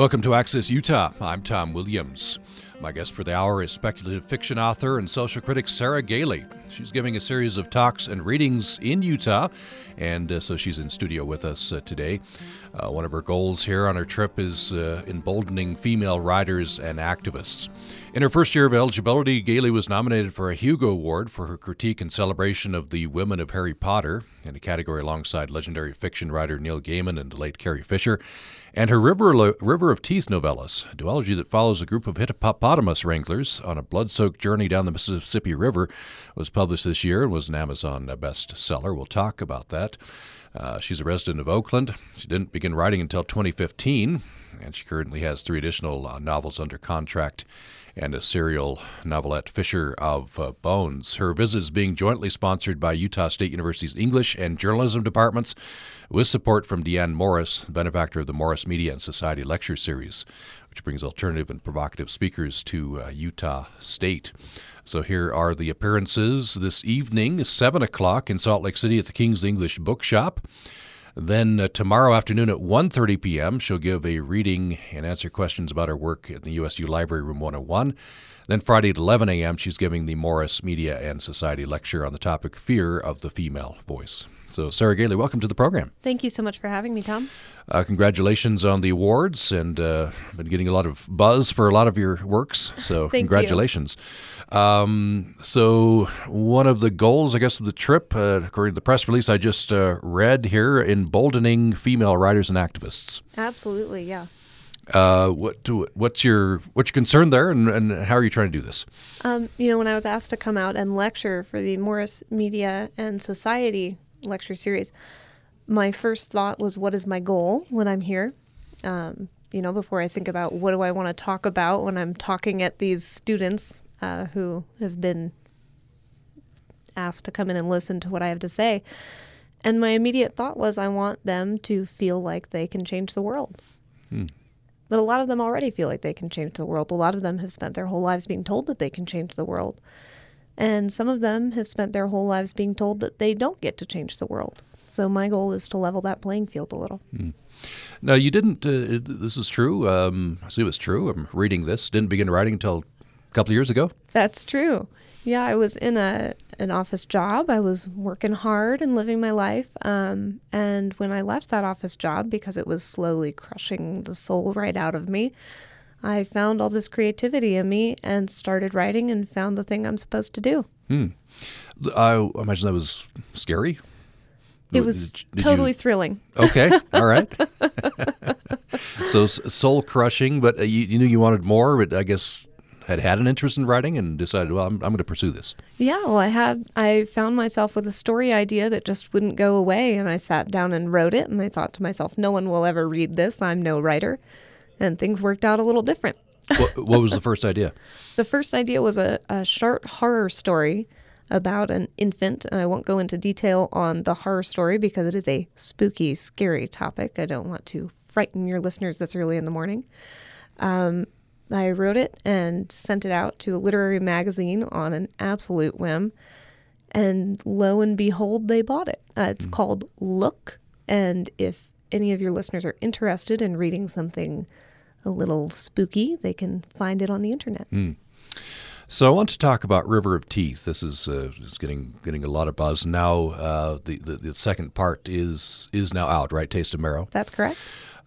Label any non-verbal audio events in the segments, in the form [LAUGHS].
Welcome to Access Utah. I'm Tom Williams. My guest for the hour is speculative fiction author and social critic Sarah Gailey. She's giving a series of talks and readings in Utah, and uh, so she's in studio with us uh, today. Uh, one of her goals here on her trip is uh, emboldening female writers and activists. In her first year of eligibility, Gailey was nominated for a Hugo Award for her critique and celebration of the women of Harry Potter, in a category alongside legendary fiction writer Neil Gaiman and the late Carrie Fisher, and her River, River of Teeth novellas, a duology that follows a group of hippopotamus wranglers on a blood-soaked journey down the Mississippi River, was this year and was an Amazon bestseller. We'll talk about that. Uh, she's a resident of Oakland. She didn't begin writing until 2015, and she currently has three additional uh, novels under contract and a serial novelette, Fisher of uh, Bones. Her visit is being jointly sponsored by Utah State University's English and Journalism departments, with support from Deanne Morris, benefactor of the Morris Media and Society Lecture Series, which brings alternative and provocative speakers to uh, Utah State. So here are the appearances this evening, 7 o'clock in Salt Lake City at the King's English Bookshop. Then uh, tomorrow afternoon at 1:30 p.m., she'll give a reading and answer questions about her work in the USU Library Room 101. Then Friday at 11 a.m., she's giving the Morris Media and Society lecture on the topic Fear of the Female Voice. So, Sarah Gailey, welcome to the program. Thank you so much for having me, Tom. Uh, congratulations on the awards, and uh, been getting a lot of buzz for a lot of your works. [LAUGHS] So, congratulations. Um, so, one of the goals, I guess, of the trip, uh, according to the press release I just uh, read here, emboldening female writers and activists. Absolutely, yeah. Uh, what what's your what's your concern there, and, and how are you trying to do this? Um, you know, when I was asked to come out and lecture for the Morris Media and Society lecture series, my first thought was, what is my goal when I'm here? Um, you know, before I think about what do I want to talk about when I'm talking at these students uh, who have been asked to come in and listen to what I have to say. And my immediate thought was, I want them to feel like they can change the world. Hmm. But a lot of them already feel like they can change the world. A lot of them have spent their whole lives being told that they can change the world. And some of them have spent their whole lives being told that they don't get to change the world. So my goal is to level that playing field a little. Mm. Now, you didn't, uh, this is true. Um, I see it's true. I'm reading this. Didn't begin writing until a couple of years ago. That's true. Yeah, I was in a an office job. I was working hard and living my life. Um, and when I left that office job, because it was slowly crushing the soul right out of me, I found all this creativity in me and started writing and found the thing I'm supposed to do. Hmm. I imagine that was scary. It was did, did totally you... thrilling. Okay, [LAUGHS] all right. so soul crushing, but uh, you, you, knew you wanted more. But I guess had had an interest in writing and decided, well, I'm, I'm going to pursue this. Yeah, well, I had I found myself with a story idea that just wouldn't go away, and I sat down and wrote it. And I thought to myself, no one will ever read this. I'm no writer and things worked out a little different. what, what, was the first idea? [LAUGHS] the first idea was a, a short horror story about an infant, and I won't go into detail on the horror story because it is a spooky, scary topic. I don't want to frighten your listeners this early in the morning. Um, I wrote it and sent it out to a literary magazine on an absolute whim. And lo and behold, they bought it. Uh, it's mm. called Look. And if any of your listeners are interested in reading something a little spooky, they can find it on the internet. Mm. So I want to talk about River of Teeth. This is uh, is getting getting a lot of buzz now. Uh, the, the, the second part is is now out, right? Taste of Marrow. That's correct.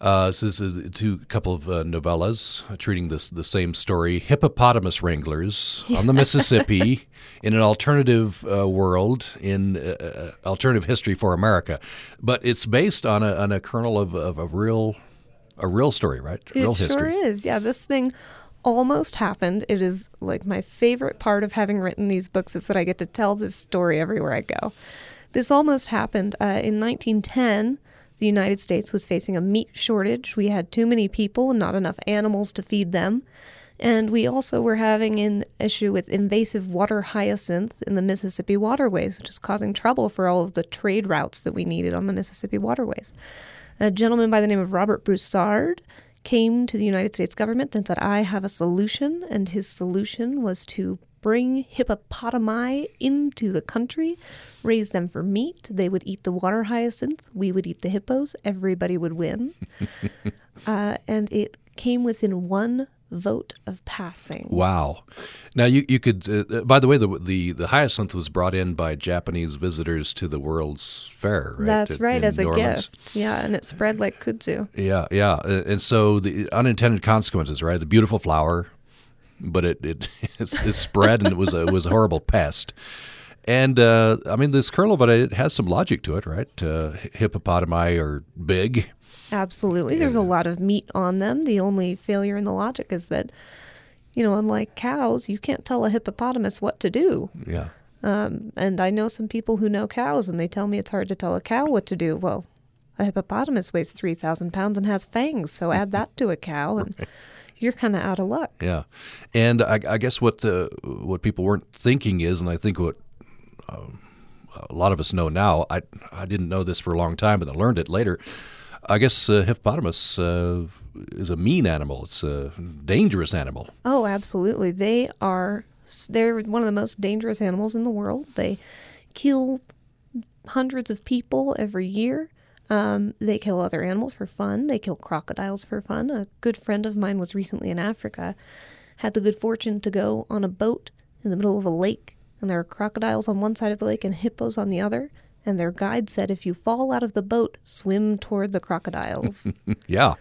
Uh, so this is two couple of uh, novellas treating this the same story: hippopotamus wranglers on the [LAUGHS] Mississippi in an alternative uh, world in uh, uh, alternative history for America. But it's based on a on a kernel of, of, of real a real story, right? Real it history. sure is. Yeah, this thing almost happened. It is like my favorite part of having written these books is that I get to tell this story everywhere I go. This almost happened uh, in 1910. The United States was facing a meat shortage. We had too many people and not enough animals to feed them. And we also were having an issue with invasive water hyacinth in the Mississippi waterways, which is causing trouble for all of the trade routes that we needed on the Mississippi waterways. A gentleman by the name of Robert Broussard came to the United States government and said, I have a solution. And his solution was to bring hippopotami into the country, raise them for meat. They would eat the water hyacinth. We would eat the hippos. Everybody would win. [LAUGHS] uh, and it came within one vote of passing. Wow. Now you you could. Uh, by the way, the, the the hyacinth was brought in by Japanese visitors to the World's Fair. Right? That's right, in as a Orleans. gift. Yeah, and it spread like kudzu. Yeah, yeah. Uh, And so the unintended consequences, right? The beautiful flower, but it it [LAUGHS] it's, it spread and it was a it was a horrible pest. And uh, I mean, this kernel, but it has some logic to it, right? Uh, hippopotami are big. Absolutely. There's a lot of meat on them. The only failure in the logic is that, you know, unlike cows, you can't tell a hippopotamus what to do. Yeah. Um, and I know some people who know cows, and they tell me it's hard to tell a cow what to do. Well, a hippopotamus weighs 3,000 pounds and has fangs, so add that to a cow, and [LAUGHS] you're kind of out of luck. Yeah, and I, I guess what the what people weren't thinking is, and I think what um, a lot of us know now. I I didn't know this for a long time, but I learned it later. I guess uh, hippopotamus uh, is a mean animal. It's a dangerous animal. Oh, absolutely. They are, they're one of the most dangerous animals in the world. They kill hundreds of people every year. Um, they kill other animals for fun. They kill crocodiles for fun. A good friend of mine was recently in Africa, had the good fortune to go on a boat in the middle of a lake, and there are crocodiles on one side of the lake and hippos on the other. And their guide said, if you fall out of the boat, swim toward the crocodiles. [LAUGHS] Yeah.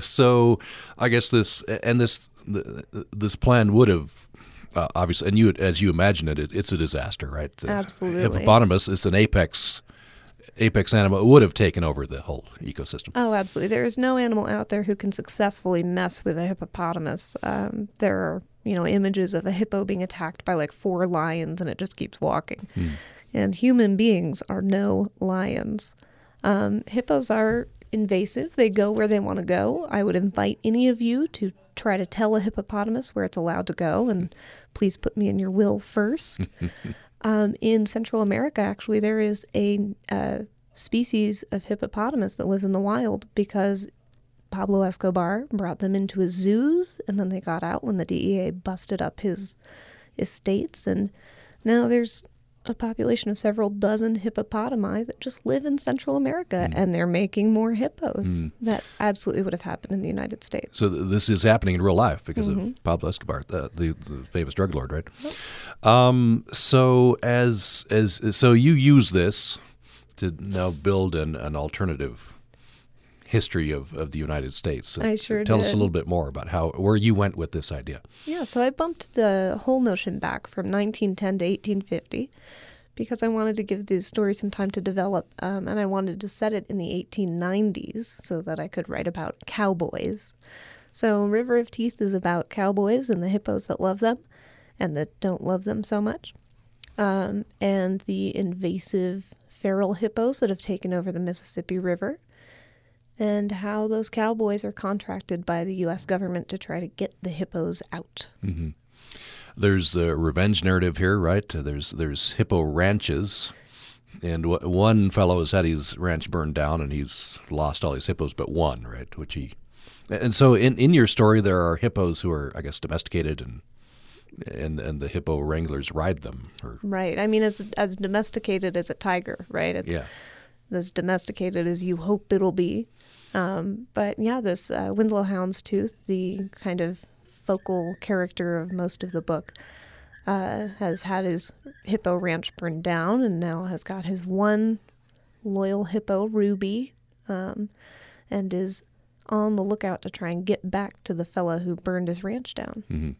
so I guess this and this th- this plan would have uh, obviously, and you as you imagine it, it, it's a disaster, right? The Absolutely. Hippopotamus is an apex apex animal. Would have taken over the whole ecosystem. Oh, absolutely. There is no animal out there who can successfully mess with a hippopotamus. Um, there are, you know, images of a hippo being attacked by like four lions and it just keeps walking. And human beings are no lions. Um, hippos are invasive, they go where they want to go. I would invite any of you to try to tell a hippopotamus where it's allowed to go, and please put me in your will first. [LAUGHS] Um, in Central America, actually, there is a uh, species of hippopotamus that lives in the wild because Pablo Escobar brought them into his zoos, and then they got out when the DEA busted up his estates, and now there's a population of several dozen hippopotami that just live in Central America, mm. and they're making more hippos. Mm. That absolutely would have happened in the United States. So th- this is happening in real life because of mm-hmm. Pablo Escobar, the, the, the famous drug lord, right? Um, so as as so you use this to now build an, an alternative history of, of the United States. I sure Tell us a little bit more about how where you went with this idea. Yeah, so I bumped the whole notion back from 1910 to 1850 because I wanted to give the story some time to develop, um, and I wanted to set it in the 1890s so that I could write about cowboys. So, River of Teeth is about cowboys and the hippos that love them and that don't love them so much, um, and the invasive feral hippos that have taken over the Mississippi River and how those cowboys are contracted by the U.S. government to try to get the hippos out. Mm-hmm. There's a revenge narrative here, right? There's there's hippo ranches, and w- one fellow has had his ranch burned down, and he's lost all his hippos but one, right? Which he, and so in in your story there are hippos who are, I guess, domesticated, and and and the hippo wranglers ride them. Or, Right. I mean, as as domesticated as a tiger, right? It's yeah, as domesticated as you hope it'll be. Um, but yeah, this uh, Winslow Houndstooth, the kind of focal character of most of the book, uh, has had his hippo ranch burned down and now has got his one loyal hippo, Ruby, um, and is on the lookout to try and get back to the fella who burned his ranch down.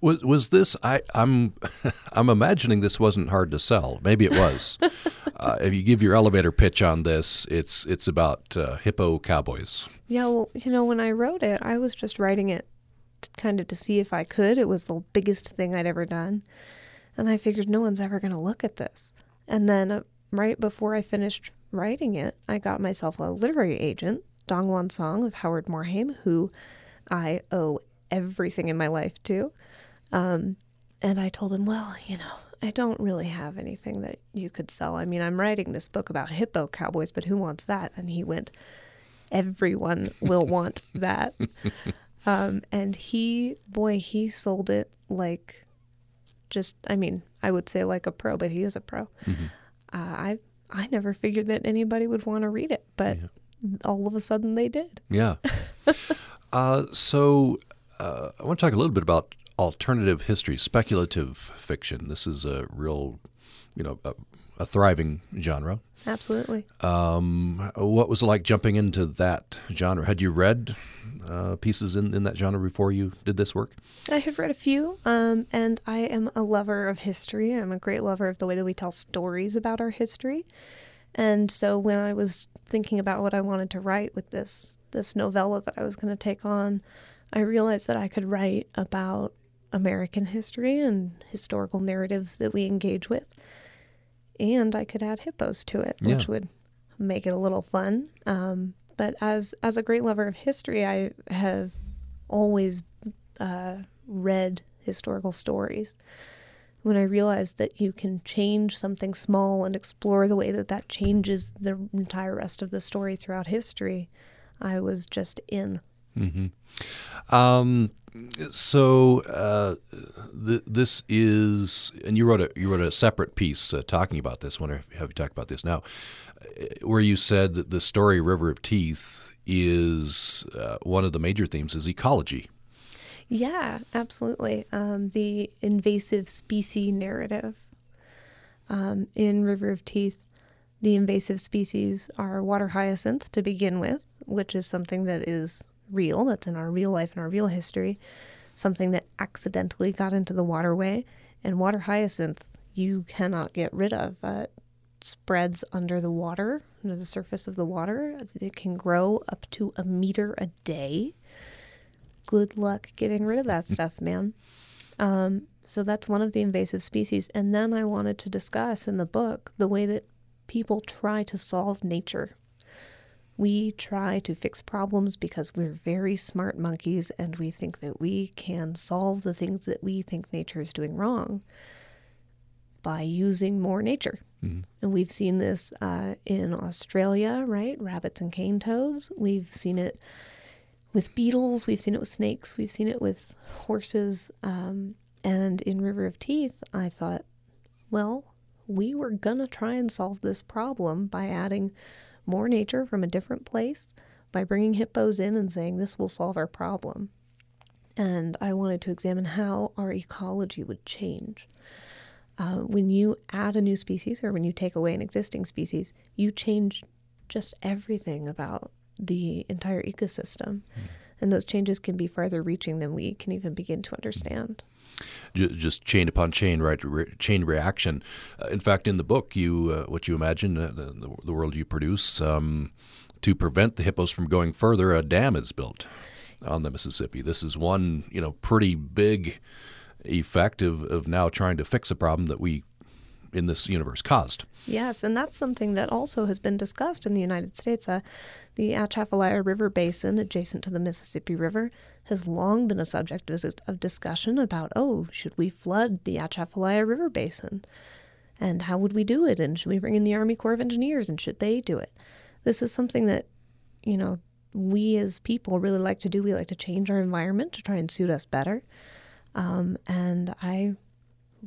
Was was this? I I'm [LAUGHS] I'm imagining this wasn't hard to sell. Maybe it was. [LAUGHS] uh, if you give your elevator pitch on this, it's it's about uh, hippo cowboys. Yeah, well, you know, when I wrote it, I was just writing it t- kind of to see if I could. It was the biggest thing I'd ever done. And I figured no one's ever going to look at this. And then uh, right before I finished writing it, I got myself a literary agent, DongWon Song of Howard Morhaim, who I owe everything in my life too. Um, and I told him, well, you know, I don't really have anything that you could sell. I mean, I'm writing this book about hippo cowboys, but who wants that? And he went, everyone will want that. [LAUGHS] Um, and he, boy, he sold it like just, I mean, I would say like a pro, but he is a pro. Uh, I, I never figured that anybody would want to read it, but all of a sudden they did. Yeah. [LAUGHS] uh, so uh, I want to talk a little bit about alternative history, speculative fiction. This is a real, you know, a, a thriving genre. Absolutely. Um, what was it like jumping into that genre? Had you read uh, pieces in, in that genre before you did this work? I had read a few, um, and I am a lover of history. I'm a great lover of the way that we tell stories about our history. And so when I was thinking about what I wanted to write with this this novella that I was going to take on, I realized that I could write about American history and historical narratives that we engage with. And I could add hippos to it, Yeah. which would make it a little fun. Um, but as as a great lover of history, I have always uh, read historical stories. When I realized that you can change something small and explore the way that that changes the entire rest of the story throughout history, I was just in. Um, so uh, th- this is, and you wrote a you wrote a separate piece uh, talking about this. I wonder if have you talked about this now, uh, where you said that the story River of Teeth is uh, one of the major themes is ecology. Yeah, absolutely. Um, the invasive species narrative. Um, in River of Teeth, the invasive species are water hyacinth to begin with, which is something that is real, that's in our real life and our real history, something that accidentally got into the waterway. And water hyacinth, you cannot get rid of. Uh, it spreads under the water, under the surface of the water. It can grow up to a meter a day good luck getting rid of that [LAUGHS] stuff, man. Um, so that's one of the invasive species. And then I wanted to discuss in the book the way that people try to solve nature. We try to fix problems because we're very smart monkeys and we think that we can solve the things that we think nature is doing wrong by using more nature. And we've seen this uh, in Australia, right? Rabbits and cane toads. We've seen it with beetles, we've seen it with snakes, we've seen it with horses. Um, and in River of Teeth, I thought, well, we were gonna try and solve this problem by adding more nature from a different place, by bringing hippos in and saying this will solve our problem. And I wanted to examine how our ecology would change. Uh, when you add a new species or when you take away an existing species, you change just everything about the entire ecosystem. And those changes can be farther reaching than we can even begin to understand. Ju- just chain upon chain, right? Re- chain reaction. Uh, in fact, in the book, you uh, what you imagine uh, the, the, the world you produce um, to prevent the hippos from going further, a dam is built on the Mississippi. This is one, you know, pretty big effect of, of now trying to fix a problem that we in this universe caused. Yes, and that's something that also has been discussed in the United States. Uh, the Atchafalaya River Basin, adjacent to the Mississippi River, has long been a subject of, discussion about oh, should we flood the Atchafalaya River Basin? And how would we do it? And should we bring in the Army Corps of Engineers? And should they do it? This is something that, you know, we as people really like to do. We like to change our environment to try and suit us better. Um, and I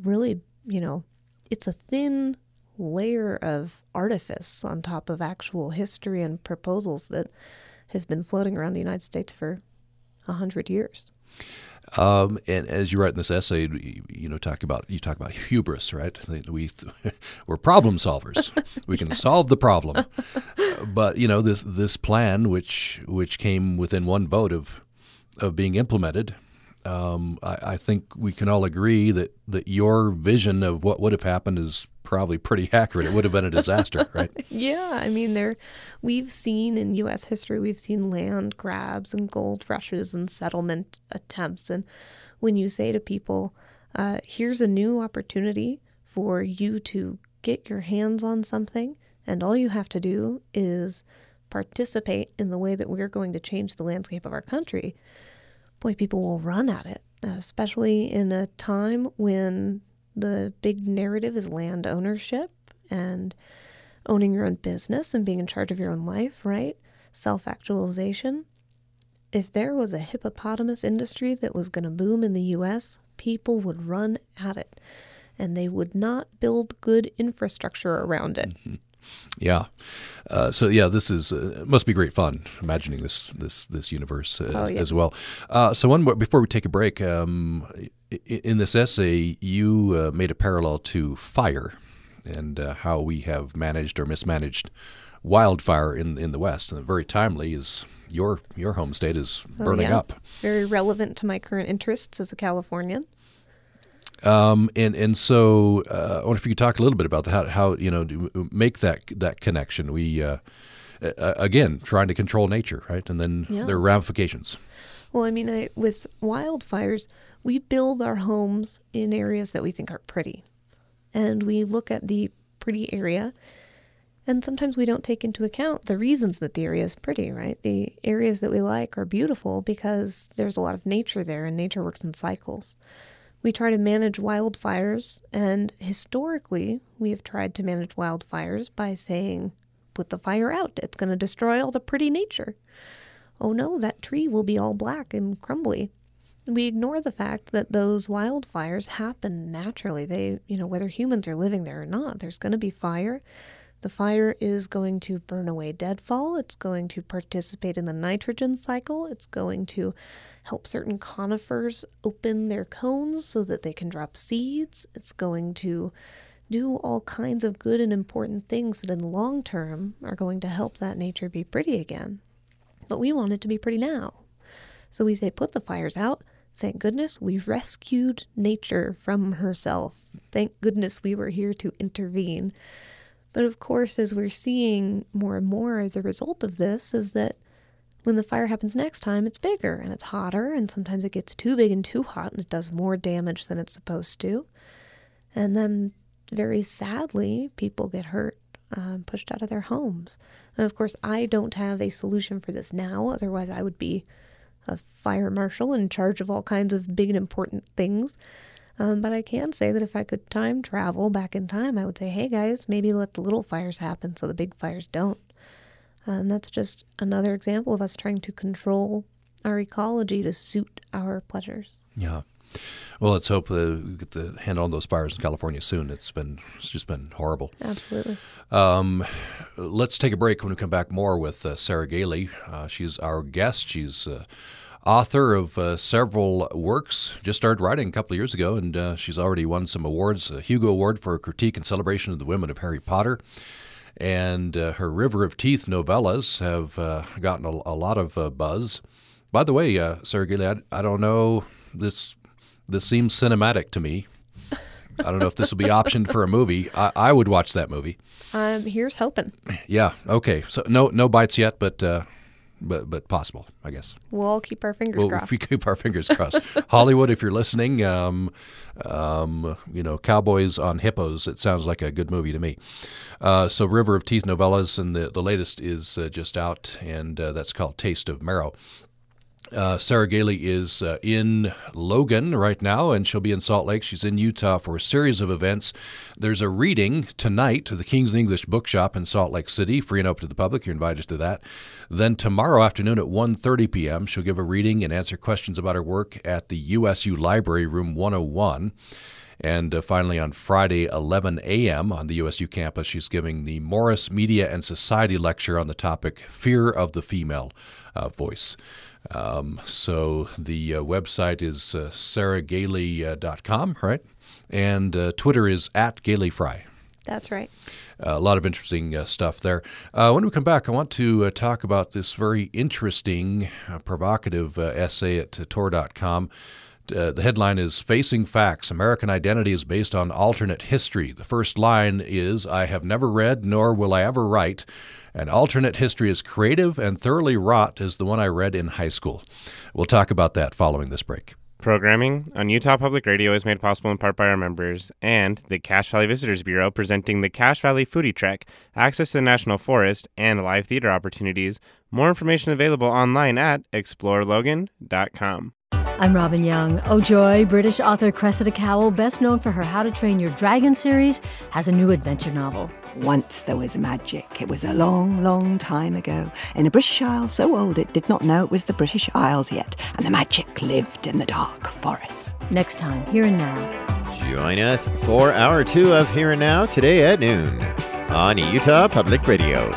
really, you know, it's a thin layer of artifice on top of actual history and proposals that have been floating around the United States for a hundred years. Um, and as you write in this essay, you, you know, talk about you talk about hubris, right? We [LAUGHS] we're problem solvers. [LAUGHS] We can solve the problem, but you know this this plan, which which came within one vote of of being implemented. Um, I, I think we can all agree that that your vision of what would have happened is probably pretty [LAUGHS] accurate. It would have been a disaster, [LAUGHS] right? Yeah, I mean, there, we've seen in U.S. history, we've seen land grabs and gold rushes and settlement attempts. And when you say to people, uh, "Here's a new opportunity for you to get your hands on something," and all you have to do is participate in the way that we're going to change the landscape of our country, boy, people will run at it, especially in a time when the big narrative is land ownership and owning your own business and being in charge of your own life, right? Self actualization. If there was a hippopotamus industry that was going to boom in the US, people would run at it and they would not build good infrastructure around it. Mm-hmm. Yeah. Uh, so yeah, this is uh, must be great fun imagining this this this universe uh, Oh, yeah. as well. Uh, so one more before we take a break, um, in this essay, you uh, made a parallel to fire and uh, how we have managed or mismanaged wildfire in in the West, and very timely is your your home state is Oh, burning yeah. up. Very relevant to my current interests as a Californian. Um, and and so uh, I wonder if you could talk a little bit about how how you know make that that connection. We uh, uh, again trying to control nature, right? And then Yeah. there are ramifications. Well, I mean, I, with wildfires, we build our homes in areas that we think are pretty. And we look at the pretty area, and sometimes we don't take into account the reasons that the area is pretty, right? The areas that we like are beautiful because there's a lot of nature there, and nature works in cycles. We try to manage wildfires, and historically, we have tried to manage wildfires by saying, put the fire out. It's going to destroy all the pretty nature oh no, that tree will be all black and crumbly. We ignore the fact that those wildfires happen naturally. They, you know, whether humans are living there or not, there's going to be fire. The fire is going to burn away deadfall. It's going to participate in the nitrogen cycle. It's going to help certain conifers open their cones so that they can drop seeds. It's going to do all kinds of good and important things that in the long term are going to help that nature be pretty again. But we want it to be pretty now. So we say, put the fires out. Thank goodness we rescued nature from herself. Thank goodness we were here to intervene. But of course, as we're seeing more and more, as a result of this is that when the fire happens next time, it's bigger and it's hotter, and sometimes it gets too big and too hot and it does more damage than it's supposed to. And then, very sadly, people get hurt, um, pushed out of their homes. And of course, I don't have a solution for this now, otherwise, I would be a fire marshal in charge of all kinds of big and important things. Um, but I can say that if I could time travel back in time, I would say, hey guys, maybe let the little fires happen so the big fires don't. and that's just another example of us trying to control our ecology to suit our pleasures. Yeah. Well, let's hope uh, we get the hand on those fires in California soon. It's been it's just been horrible. Absolutely. Um, let's take a break. When we come back, more with uh, Sarah Gailey. Uh, she's our guest. She's uh, author of uh, several works. Just started writing a couple of years ago, and uh, she's already won some awards: a Hugo Award for critique and celebration of the women of Harry Potter. And uh, her River of Teeth novellas have uh, gotten a, a lot of uh, buzz. By the way, uh, Sarah Gailey, I, I don't know this. This seems cinematic to me. I don't know if this will be optioned for a movie. I, I would watch that movie. Um, here's hoping. Yeah. Okay. So no no bites yet, but uh, but but possible, I guess. We'll keep our fingers Well, crossed. we [LAUGHS] keep our fingers crossed. Hollywood, if you're listening, um, um, you know, Cowboys on Hippos. It sounds like a good movie to me. Uh, so River of Teeth novellas, and the the latest is uh, just out, and uh, that's called Taste of Marrow. Uh, Sarah Gailey is uh, in Logan right now, and she'll be in Salt Lake. She's in Utah for a series of events. There's a reading tonight to the King's English Bookshop in Salt Lake City, free and open to the public. You're invited to that. Then tomorrow afternoon at 1:30 p.m., she'll give a reading and answer questions about her work at the USU Library, room 101. And uh, finally, on Friday, 11 a.m., on the USU campus, she's giving the Morris Media and Society lecture on the topic Fear of the Female uh, Voice. Um, so the uh, website is uh, sarahgailey.com, right? And uh, Twitter is at GaileyFry. That's right. Uh, a lot of interesting uh, stuff there. Uh, when we come back, I want to uh, talk about this very interesting, uh, provocative uh, essay at uh, Tor.com. Uh, the headline is Facing Facts American Identity is Based on Alternate History. The first line is I have never read, nor will I ever write. An alternate history as creative and thoroughly wrought as the one I read in high school. We'll talk about that following this break. Programming on Utah Public Radio is made possible in part by our members and the Cache Valley Visitors Bureau presenting the Cache Valley Foodie Trek, access to the National Forest, and live theater opportunities. More information available online at explorelogan.com. I'm Robin Young. Oh joy, British author Cressida Cowell, best known for her How to Train Your Dragon series, has a new adventure novel. Once there was magic. It was a long, long time ago, in a British Isle so old it did not know it was the British Isles yet, and the magic lived in the dark forest. Next time, here and now. Join us for hour two of Here and Now today at noon. on Utah Public Radio.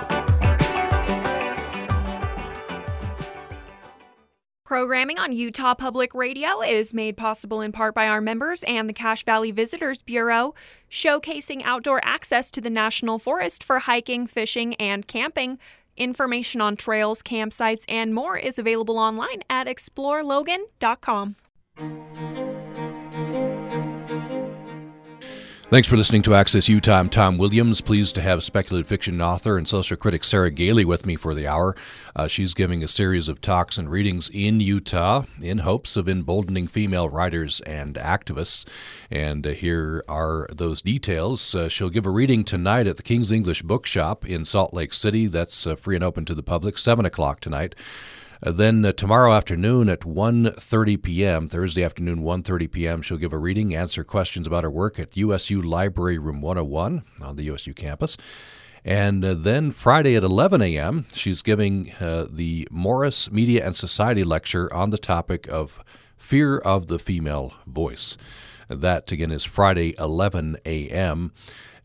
Programming on Utah Public Radio is made possible in part by our members and the Cache Valley Visitors Bureau, showcasing outdoor access to the National Forest for hiking, fishing, and camping. Information on trails, campsites, and more is available online at explorelogan.com. Thanks for listening to Access Utah. I'm Tom Williams. Pleased to have speculative fiction author and social critic Sarah Gailey with me for the hour. Uh, she's giving a series of talks and readings in Utah in hopes of emboldening female writers and activists. And uh, here are those details. Uh, she'll give a reading tonight at the King's English Bookshop in Salt Lake City. That's uh, free and open to the public, 7 o'clock tonight. Uh, then uh, tomorrow afternoon at 1:30 p.m., Thursday afternoon 1:30 p.m., she'll give a reading, answer questions about her work at USU Library Room 101 on the USU campus. And uh, then Friday at 11 a.m., she's giving uh, the Morris Media and Society lecture on the topic of fear of the female voice. That again is Friday 11 a.m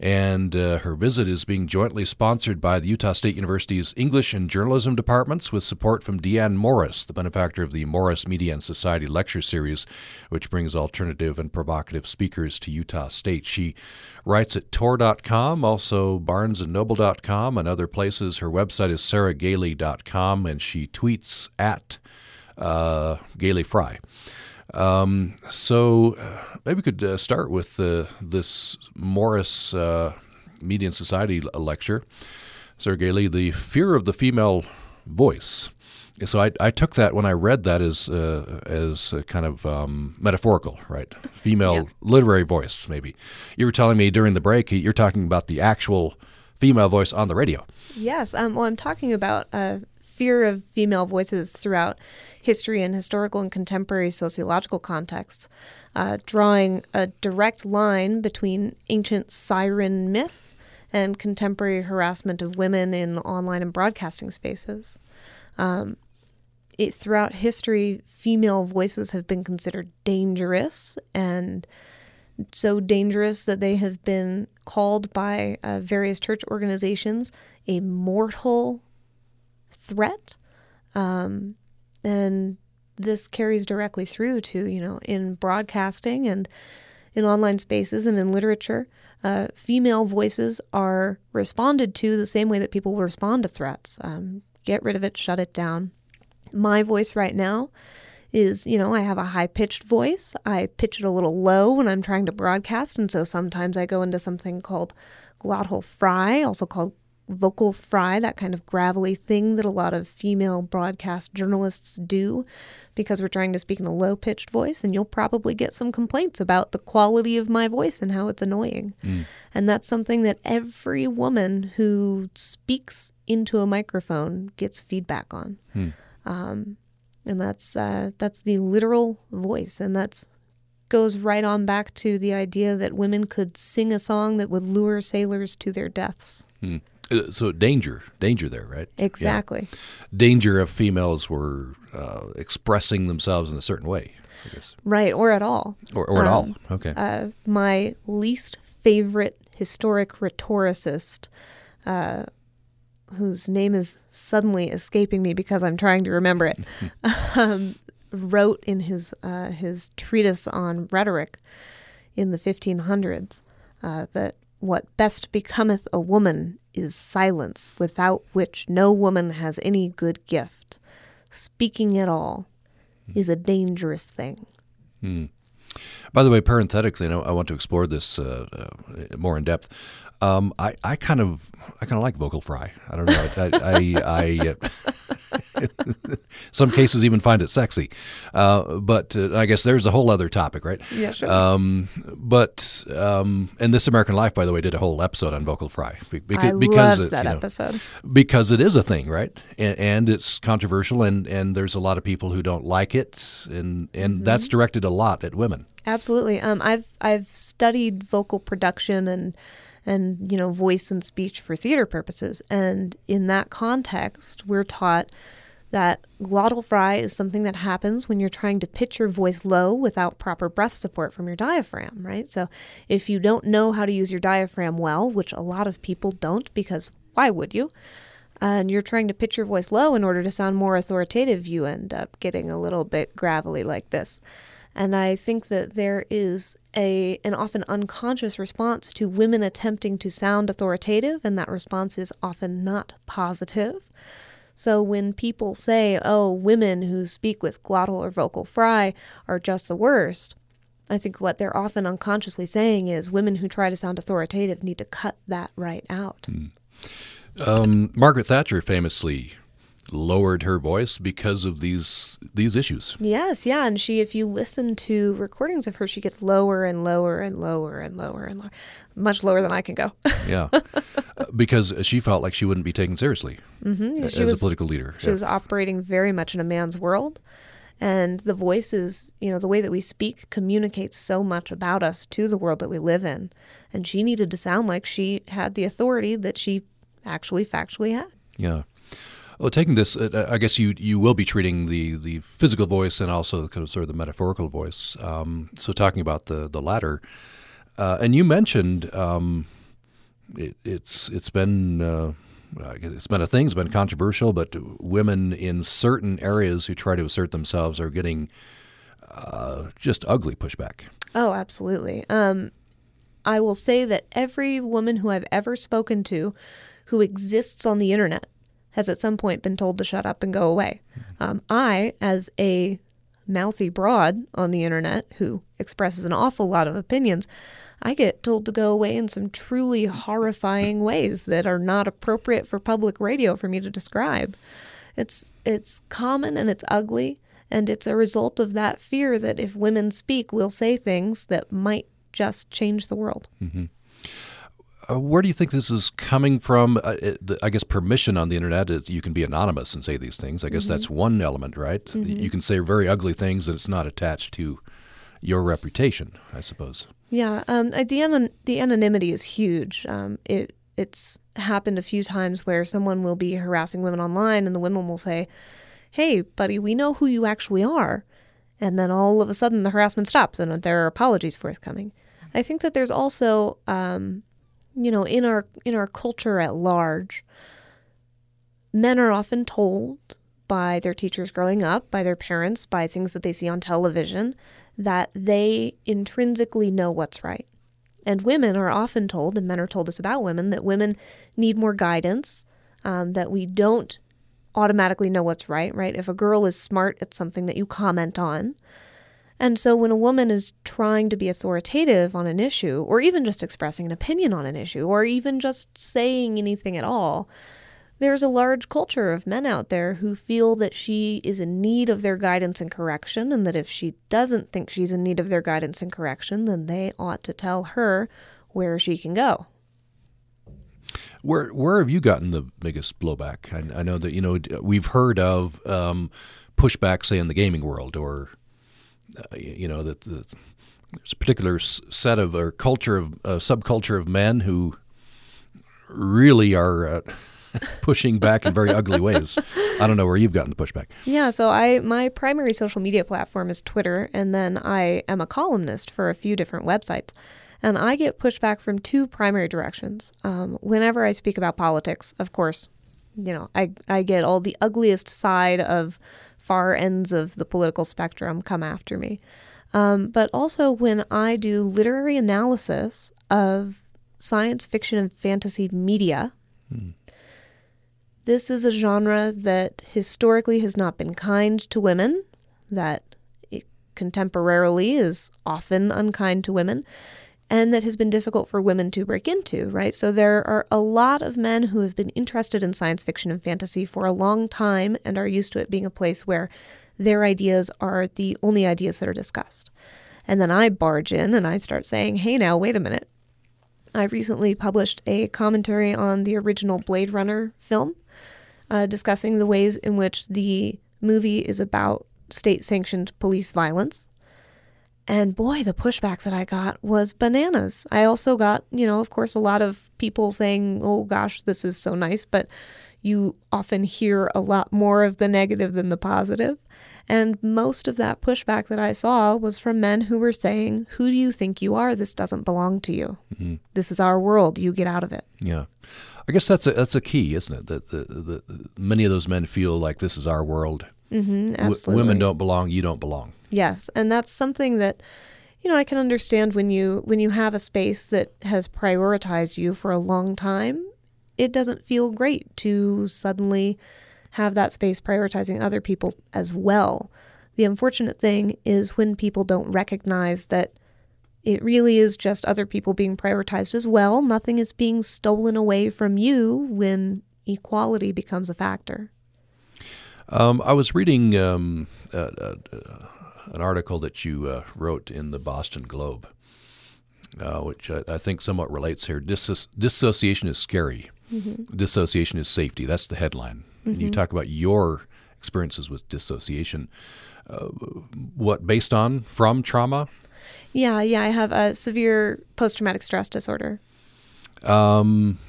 and uh, her visit is being jointly sponsored by the Utah State University's English and Journalism departments with support from Deanne Morris, the benefactor of the Morris Media and Society Lecture Series, which brings alternative and provocative speakers to Utah State. She writes at Tor.com, also BarnesandNoble.com, and other places. Her website is sarahgailey.com, and she tweets at uh, Gailey Fry. Um, so uh, maybe we could uh, start with uh, this Morris uh, Media and Society lecture. Sarah Gailey, the fear of the female voice. So I, I took that when I read that as uh, as kind of um, metaphorical, right? Female yeah. literary voice, maybe. You were telling me during the break you're talking about the actual female voice on the radio. Yes. Um, well, I'm talking about uh, fear of female voices throughout history and historical and contemporary sociological contexts, uh, drawing a direct line between ancient siren myth and contemporary harassment of women in online and broadcasting spaces. Um, it, throughout history, female voices have been considered dangerous and so dangerous that they have been called by uh, various church organizations a mortal threat. Um, and this carries directly through to, you know, in broadcasting and in online spaces and in literature. Uh, female voices are responded to the same way that people will respond to threats. Um, get rid of it, shut it down. My voice right now is, you know, I have a high pitched voice. I pitch it a little low when I'm trying to broadcast. And so sometimes I go into something called glottal fry, also called vocal fry, that kind of gravelly thing that a lot of female broadcast journalists do because we're trying to speak in a low pitched voice. And you'll probably get some complaints about the quality of my voice and how it's annoying. Mm. And that's something that every woman who speaks into a microphone gets feedback on. Mm. Um, and that's uh, that's the literal voice, and that's goes right on back to the idea that women could sing a song that would lure sailors to their deaths. Mm. Uh, so danger, danger there, right? Exactly. Yeah. Danger if females were uh, expressing themselves in a certain way, I guess. Right, or at all. Or, or at um, all. Okay. Uh, my least favorite historic rhetoricist, uh, whose name is suddenly escaping me because I'm trying to remember it, [LAUGHS] [LAUGHS] um, wrote in his uh, his treatise on rhetoric in the 1500s uh, that what best becometh a woman is silence, without which no woman has any good gift. Speaking at all is a dangerous thing. Hmm. By the way, parenthetically, I, I want to explore this uh, uh, more in depth. Um, I, I kind of I kind of like vocal fry. I don't know. I, I, I uh, [LAUGHS] some cases even find it sexy, uh, but uh, I guess there's a whole other topic, right? Yeah, sure. Um, but um, and This American Life, by the way, did a whole episode on vocal fry because I because loved that you know, episode because it is a thing, right? And, and, it's controversial, and and there's a lot of people who don't like it, and and mm-hmm. that's directed a lot at women. Absolutely. Um, I've I've studied vocal production and and you know voice and speech for theater purposes and in that context we're taught that glottal fry is something that happens when you're trying to pitch your voice low without proper breath support from your diaphragm, right? So if you don't know how to use your diaphragm well, which a lot of people don't because why would you? And you're trying to pitch your voice low in order to sound more authoritative, you end up getting a little bit gravelly like this. And I think that there is a an often unconscious response to women attempting to sound authoritative, and that response is often not positive. So when people say, oh, women who speak with glottal or vocal fry are just the worst, I think what they're often unconsciously saying is women who try to sound authoritative need to cut that right out. Mm. Um, Margaret Thatcher famously lowered her voice because of these these issues. Yes, yeah, and she if you listen to recordings of her she gets lower and lower and lower and lower and lower, much lower than I can go. [LAUGHS] yeah. because she felt like she wouldn't be taken seriously mm-hmm. as was, a political leader. She yeah. was operating very much in a man's world. And the voices, you know, the way that we speak communicates so much about us to the world that we live in. And she needed to sound like she had the authority that she actually factually had. Yeah. Well, taking this, uh, I guess you you will be treating the, the physical voice and also kind of sort of the metaphorical voice. Um, so talking about the the latter, uh, and you mentioned um, it, it's it's been uh, it's been a thing, it's been controversial, but women in certain areas who try to assert themselves are getting uh, just ugly pushback. Oh, absolutely. Um, I will say that every woman who I've ever spoken to who exists on the internet has at some point been told to shut up and go away. Um, I, as a mouthy broad on the internet who expresses an awful lot of opinions, I get told to go away in some truly horrifying ways that are not appropriate for public radio for me to describe. It's it's common and it's ugly, and it's a result of that fear that if women speak, we'll say things that might just change the world. Mm-hmm. Uh, where do you think this is coming from? Uh, the, I guess permission on the internet, it, you can be anonymous and say these things. I guess mm-hmm. that's one element, right? Mm-hmm. You can say very ugly things and it's not attached to your reputation, I suppose. Yeah, um, the anon- the anonymity is huge. Um, it it's happened a few times where someone will be harassing women online, and the women will say, "Hey, buddy, we know who you actually are," and then all of a sudden the harassment stops and there are apologies forthcoming. I think that there's also um, you know, in our in our culture at large, men are often told by their teachers growing up, by their parents, by things that they see on television, that they intrinsically know what's right. And women are often told, and men are told this about women, that women need more guidance, um, that we don't automatically know what's right, right? If a girl is smart, it's something that you comment on. And so when a woman is trying to be authoritative on an issue, or even just expressing an opinion on an issue, or even just saying anything at all, there's a large culture of men out there who feel that she is in need of their guidance and correction, and that if she doesn't think she's in need of their guidance and correction, then they ought to tell her where she can go. Where where have you gotten the biggest blowback? I, I know that you know we've heard of um, pushback, say in the gaming world, or uh, you know that the, there's a particular set of or culture of uh, subculture of men who really are uh, [LAUGHS] pushing back in very ugly ways. I don't know where you've gotten the pushback. Yeah, so I my primary social media platform is Twitter, and then I am a columnist for a few different websites. And I get pushback from two primary directions. Um, whenever I speak about politics, of course, you know, I, I get all the ugliest side of far ends of the political spectrum come after me. Um, but also when I do literary analysis of science fiction and fantasy media. Hmm. This is a genre that historically has not been kind to women, that contemporarily is often unkind to women and that has been difficult for women to break into, right? So there are a lot of men who have been interested in science fiction and fantasy for a long time and are used to it being a place where their ideas are the only ideas that are discussed. And then I barge in and I start saying, hey, now, wait a minute. I recently published a commentary on the original Blade Runner film, uh, discussing the ways in which the movie is about state sanctioned police violence and boy, the pushback that I got was bananas. I also got, you know, of course, a lot of people saying, oh gosh, this is so nice, but you often hear a lot more of the negative than the positive. And most of that pushback that I saw was from men who were saying, Who do you think you are? This doesn't belong to you. Mm-hmm. This is our world. You get out of it. Yeah. I guess that's a, that's a key, isn't it? That the, the, the, many of those men feel like this is our world. Mm-hmm, w- women don't belong. You don't belong. Yes. And that's something that you know, I can understand when you when you have a space that has prioritized you for a long time, it doesn't feel great to suddenly have that space prioritizing other people as well. The unfortunate thing is when people don't recognize that it really is just other people being prioritized as well. Nothing is being stolen away from you when equality becomes a factor. Um, I was reading um, uh, uh, an article that you uh, wrote in the Boston Globe, uh, which I, I, think somewhat relates here. Dis- dissociation is scary. Mm-hmm. Dissociation is safety. That's the headline. Mm-hmm. And you mm-hmm. talk about your experiences with dissociation. Uh, what based on from trauma? Yeah, yeah. I have a severe post-traumatic stress disorder. Um,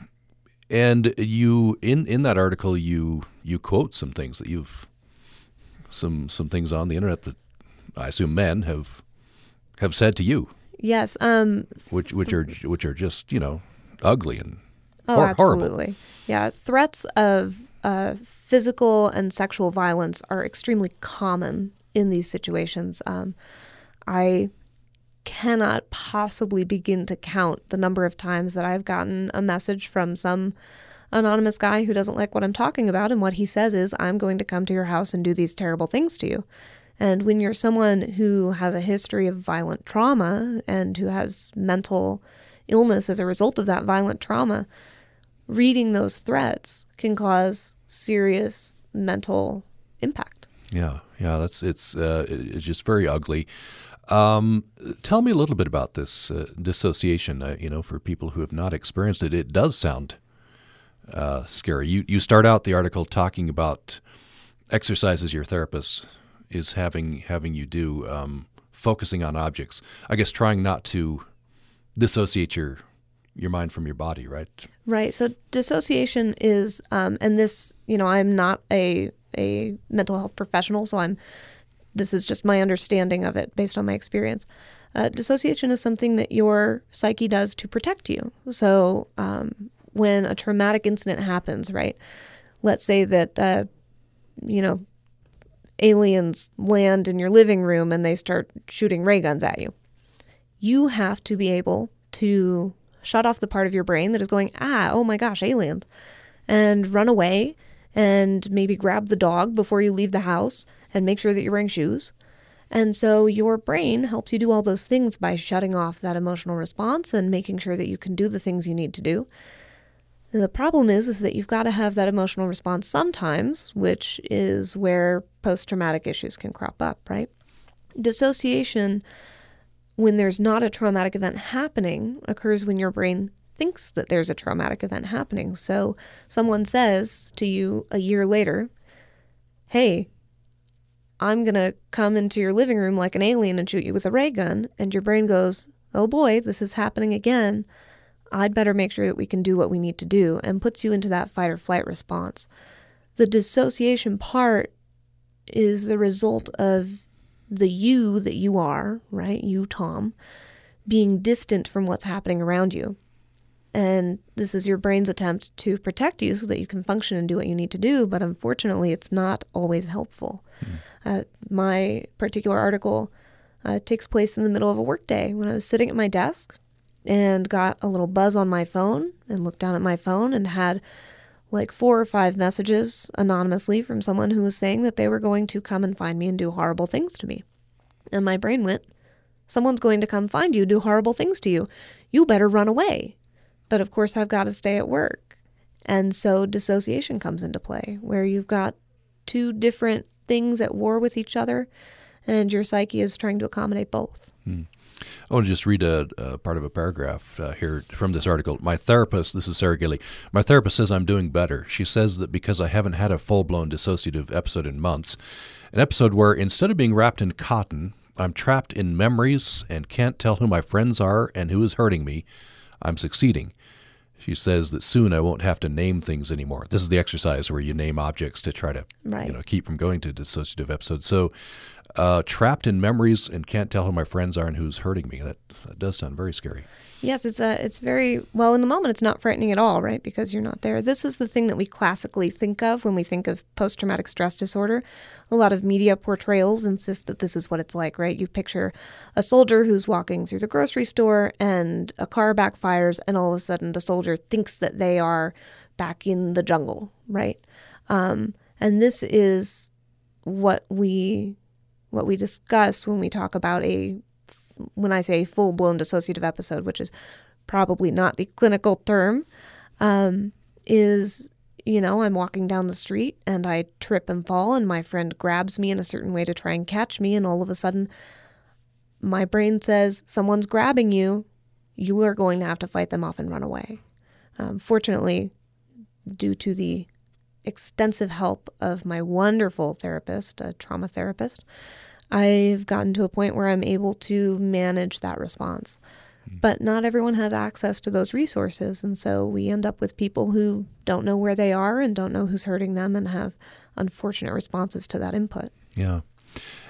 and you in in that article you you quote some things that you've some some things on the internet that I assume men have have said to you. Yes. Um, which which are which are just you know ugly and oh, hor- absolutely. horrible. Yeah, threats of uh, physical and sexual violence are extremely common in these situations. Um, I cannot possibly begin to count the number of times that I've gotten a message from some anonymous guy who doesn't like what I'm talking about, and what he says is, I'm going to come to your house and do these terrible things to you. And when you're someone who has a history of violent trauma and who has mental illness as a result of that violent trauma, reading those threats can cause serious mental impact. Yeah, yeah, that's it's uh, it's just very ugly. Um, tell me a little bit about this uh, dissociation. Uh, you know, for people who have not experienced it, it does sound uh, scary. You you start out the article talking about exercises your therapist is having having you do um, focusing on objects. I guess trying not to dissociate your your mind from your body, right? Right. So dissociation is, um, and this, you know, I'm not a a mental health professional, so I'm. This is just my understanding of it based on my experience. Uh, dissociation is something that your psyche does to protect you. So um, when a traumatic incident happens, right? Let's say that uh, you know aliens land in your living room and they start shooting ray guns at you. You have to be able to shut off the part of your brain that is going, ah, oh my gosh, aliens, and run away and maybe grab the dog before you leave the house and make sure that you're wearing shoes. And so your brain helps you do all those things by shutting off that emotional response and making sure that you can do the things you need to do. The problem is is that you've got to have that emotional response sometimes, which is where post-traumatic issues can crop up, right? Dissociation when there's not a traumatic event happening occurs when your brain thinks that there's a traumatic event happening. So someone says to you a year later, "Hey, I'm going to come into your living room like an alien and shoot you with a ray gun." And your brain goes, "Oh boy, this is happening again." I'd better make sure that we can do what we need to do, and puts you into that fight or flight response. The dissociation part is the result of the you that you are, right? You, Tom, being distant from what's happening around you. And this is your brain's attempt to protect you so that you can function and do what you need to do. But unfortunately, it's not always helpful. Mm. Uh, my particular article uh, takes place in the middle of a workday when I was sitting at my desk and got a little buzz on my phone and looked down at my phone and had like four or five messages anonymously from someone who was saying that they were going to come and find me and do horrible things to me. And my brain went, Someone's going to come find you, do horrible things to you. You better run away. But of course, I've got to stay at work. And so dissociation comes into play, where you've got two different things at war with each other, and your psyche is trying to accommodate both. Hmm. I want to just read a, a part of a paragraph uh, here from this article. My therapist, this is Sarah Gailey, my therapist says I'm doing better. She says that because I haven't had a full blown dissociative episode in months, an episode where instead of being wrapped in cotton, I'm trapped in memories and can't tell who my friends are and who is hurting me, I'm succeeding. she says that soon I won't have to name things anymore. This is the exercise where you name objects to try to Right. you know keep from going to dissociative episodes. So uh, trapped in memories and can't tell who my friends are and who's hurting me. That, that does sound very scary. Yes, it's a it's very well in the moment it's not frightening at all, right? Because you're not there. This is the thing that we classically think of when we think of post traumatic stress disorder. A lot of media portrayals insist that this is what it's like, right? You picture a soldier who's walking through the grocery store and a car backfires and all of a sudden the soldier thinks that they are back in the jungle, right? Um, and this is what we what we discuss when we talk about a when I say full blown dissociative episode, which is probably not the clinical term, um, is you know, I'm walking down the street and I trip and fall, and my friend grabs me in a certain way to try and catch me, and all of a sudden, my brain says, Someone's grabbing you. You are going to have to fight them off and run away. Um, fortunately, due to the extensive help of my wonderful therapist, a trauma therapist, I've gotten to a point where I'm able to manage that response. But not everyone has access to those resources. And so we end up with people who don't know where they are and don't know who's hurting them and have unfortunate responses to that input. Yeah.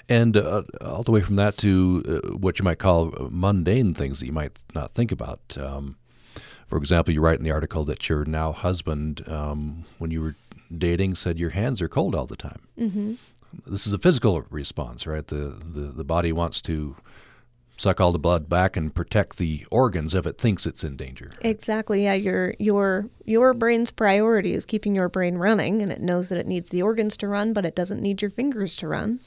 And uh, all the way from that to uh, what you might call mundane things that you might not think about. Um, for example, you write in the article that your now husband, um, when you were dating, said your hands are cold all the time. Mm-hmm. This is a physical response, right? The, the the body wants to suck all the blood back and protect the organs if it thinks it's in danger. Exactly. Yeah, your your your brain's priority is keeping your brain running and it knows that it needs the organs to run, but it doesn't need your fingers to run.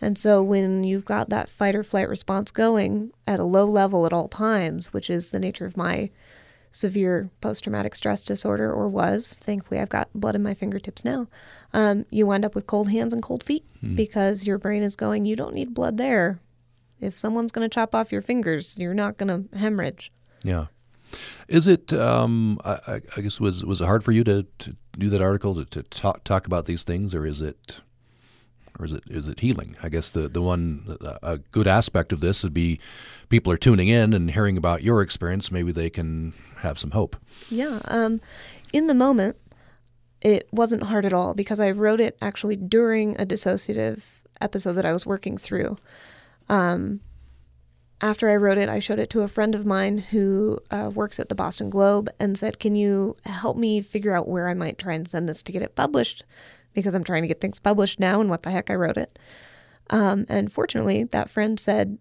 And so when you've got that fight or flight response going at a low level at all times, which is the nature of my severe post traumatic stress disorder, or was. Thankfully, I've got blood in my fingertips now. Um, you wind up with cold hands and cold feet because your brain is going, you don't need blood there. If someone's going to chop off your fingers, you're not going to hemorrhage. Yeah. Is it? Um, I, I- I guess was was it hard for you to, to do that article to, to talk talk about these things, or is it, or is it is it healing? I guess the the one a good aspect of this would be people are tuning in and hearing about your experience. Maybe they can have some hope. Yeah. Um, in the moment, it wasn't hard at all because I wrote it actually during a dissociative episode that I was working through. Um, after I wrote it, I showed it to a friend of mine who uh, works at the Boston Globe and said, Can you help me figure out where I might try and send this to get it published? Because I'm trying to get things published now, and what the heck, I wrote it. Um, and fortunately, that friend said,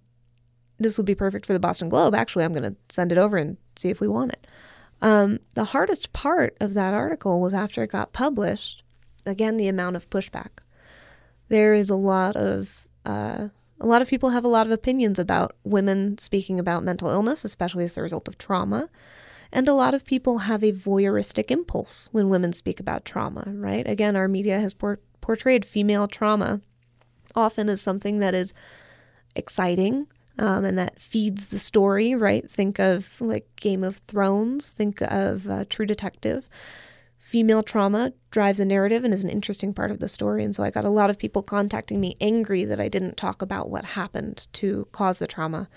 This would be perfect for the Boston Globe. Actually, I'm going to send it over and see if we want it. Um, the hardest part of that article was after it got published, again, the amount of pushback. There is a lot of, uh, a lot of people have a lot of opinions about women speaking about mental illness, especially as the result of trauma. And a lot of people have a voyeuristic impulse when women speak about trauma, right? Again, our media has por- portrayed female trauma often as something that is exciting um, and that feeds the story, right? Think of like Game of Thrones, think of uh, True Detective. Female trauma drives a narrative and is an interesting part of the story. And so I got a lot of people contacting me angry that I didn't talk about what happened to cause the trauma,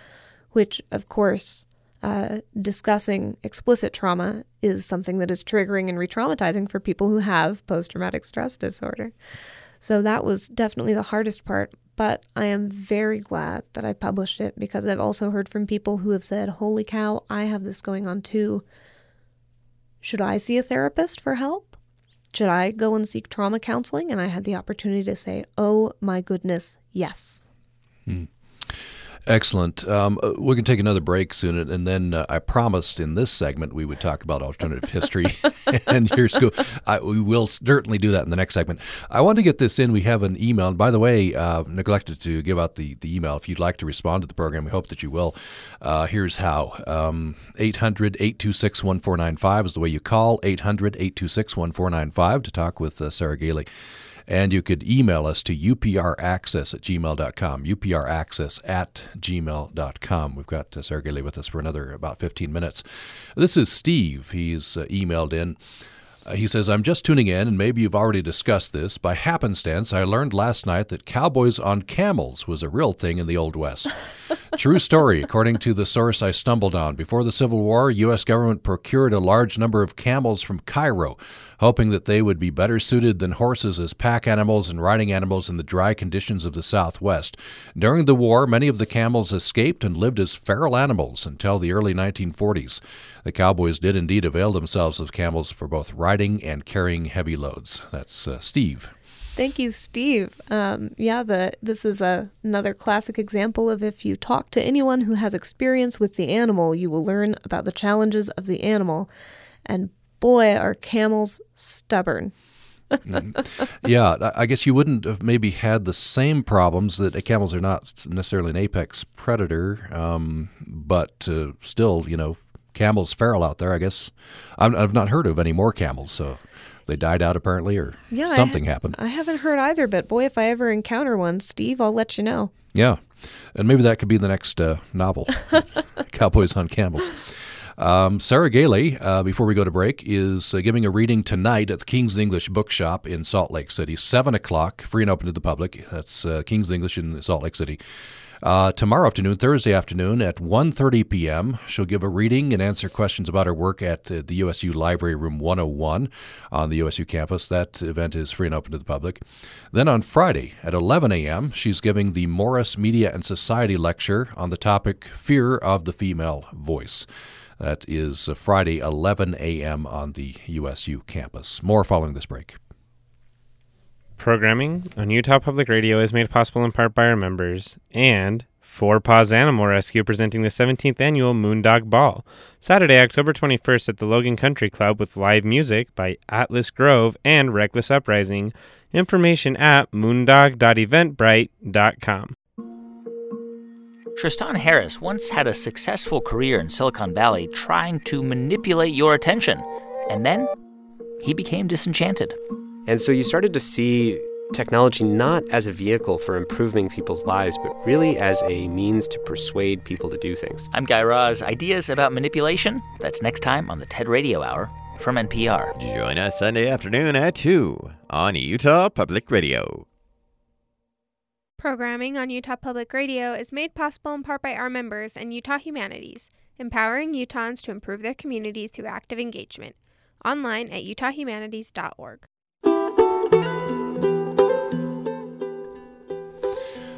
which, of course, uh, discussing explicit trauma is something that is triggering and re traumatizing for people who have post traumatic stress disorder. So that was definitely the hardest part. But I am very glad that I published it because I've also heard from people who have said, Holy cow, I have this going on too. Should I see a therapist for help? Should I go and seek trauma counseling? And I had the opportunity to say, Oh my goodness, yes. Excellent. Um, uh, we can take another break soon, and- then uh, I promised in this segment we would talk about alternative history [LAUGHS] and your school. I, we will certainly do that in the next segment. I want to get this in. We have an email, and by the way, uh, neglected to give out the, the email. If you'd like to respond to the program, we hope that you will. Uh, here's how um, 800 826 1495 is the way you call 800 826 1495 to talk with uh, Sarah Gailey. And you could email us to upraccess at gmail.com, upraccess at gmail.com. We've got uh, Sarah Gailey with us for another about 15 minutes. This is Steve. He's uh, emailed in. Uh, he says, I'm just tuning in, and maybe you've already discussed this. By happenstance, I learned last night that cowboys on camels was a real thing in the Old West. [LAUGHS] True story. According to the source I stumbled on, before the Civil War, U.S. government procured a large number of camels from Cairo, hoping that they would be better suited than horses as pack animals and riding animals in the dry conditions of the Southwest. During the war, many of the camels escaped and lived as feral animals until the early 1940s. The cowboys did indeed avail themselves of camels for both riding and carrying heavy loads. That's uh, Steve. Thank you, Steve. Um, yeah, the this is a, another classic example of if you talk to anyone who has experience with the animal, you will learn about the challenges of the animal. And boy, are camels stubborn. mm-hmm. Yeah, I guess you wouldn't have maybe had the same problems that camels are not necessarily an apex predator, um, but uh, still, you know, camels feral out there. I guess i have not heard of any more camels, so they died out apparently, or yeah, something I ha- happened. I haven't heard either, but boy, if I ever encounter one, Steve, I'll let you know. Yeah, and maybe that could be the next uh, novel, [LAUGHS] [LAUGHS] Cowboys on Camels. Um, Sarah Gailey, uh, before we go to break, is uh, giving a reading tonight at the King's English Bookshop in Salt Lake City, 7 o'clock, free and open to the public. That's uh, King's English in Salt Lake City. Uh, tomorrow afternoon, Thursday afternoon at 1.30 p.m., she'll give a reading and answer questions about her work at uh, the USU Library Room 101 on the USU campus. That event is free and open to the public. Then on Friday at 11 a.m., she's giving the Morris Media and Society lecture on the topic Fear of the Female Voice. That is uh, Friday, 11 a.m. on the USU campus. More following this break. Programming on Utah Public Radio is made possible in part by our members and Four Paws Animal Rescue presenting the 17th annual Moondog Ball, Saturday, October 21st at the Logan Country Club with live music by Atlas Grove and Reckless Uprising. Information at moondog.eventbrite.com. Tristan Harris once had a successful career in Silicon Valley trying to manipulate your attention, and then he became disenchanted. And so you started to see technology not as a vehicle for improving people's lives, but really as a means to persuade people to do things. I'm Guy Raz. Ideas about manipulation? That's next time on the TED Radio Hour from NPR. Join us Sunday afternoon at 2 on Utah Public Radio. Programming on Utah Public Radio is made possible in part by our members and Utah Humanities, empowering Utahns to improve their communities through active engagement. Online at utahhumanities.org.